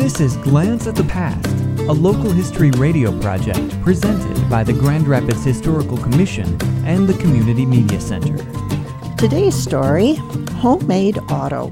This is Glance at the Past, a local history radio project presented by the Grand Rapids Historical Commission and the Community Media Center. Today's story Homemade Auto.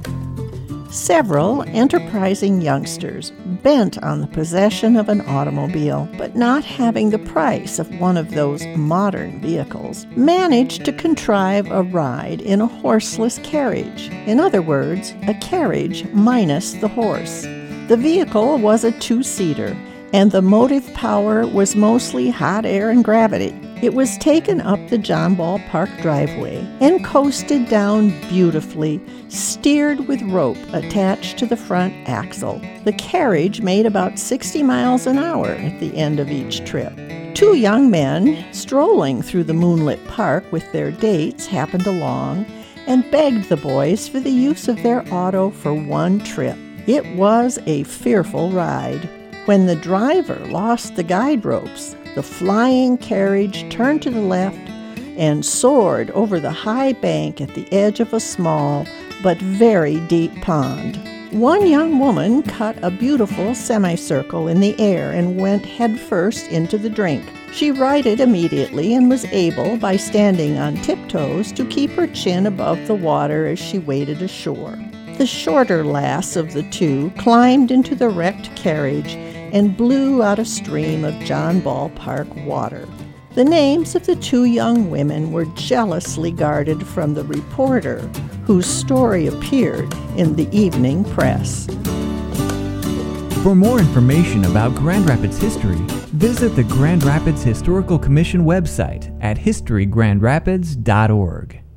Several enterprising youngsters, bent on the possession of an automobile, but not having the price of one of those modern vehicles, managed to contrive a ride in a horseless carriage. In other words, a carriage minus the horse. The vehicle was a two seater, and the motive power was mostly hot air and gravity. It was taken up the John Ball Park driveway and coasted down beautifully, steered with rope attached to the front axle. The carriage made about 60 miles an hour at the end of each trip. Two young men, strolling through the moonlit park with their dates, happened along and begged the boys for the use of their auto for one trip. It was a fearful ride. When the driver lost the guide ropes, the flying carriage turned to the left and soared over the high bank at the edge of a small but very deep pond. One young woman cut a beautiful semicircle in the air and went headfirst into the drink. She righted immediately and was able, by standing on tiptoes, to keep her chin above the water as she waded ashore. The shorter lass of the two climbed into the wrecked carriage and blew out a stream of John Ball Park water. The names of the two young women were jealously guarded from the reporter whose story appeared in the evening press. For more information about Grand Rapids history, visit the Grand Rapids Historical Commission website at historygrandrapids.org.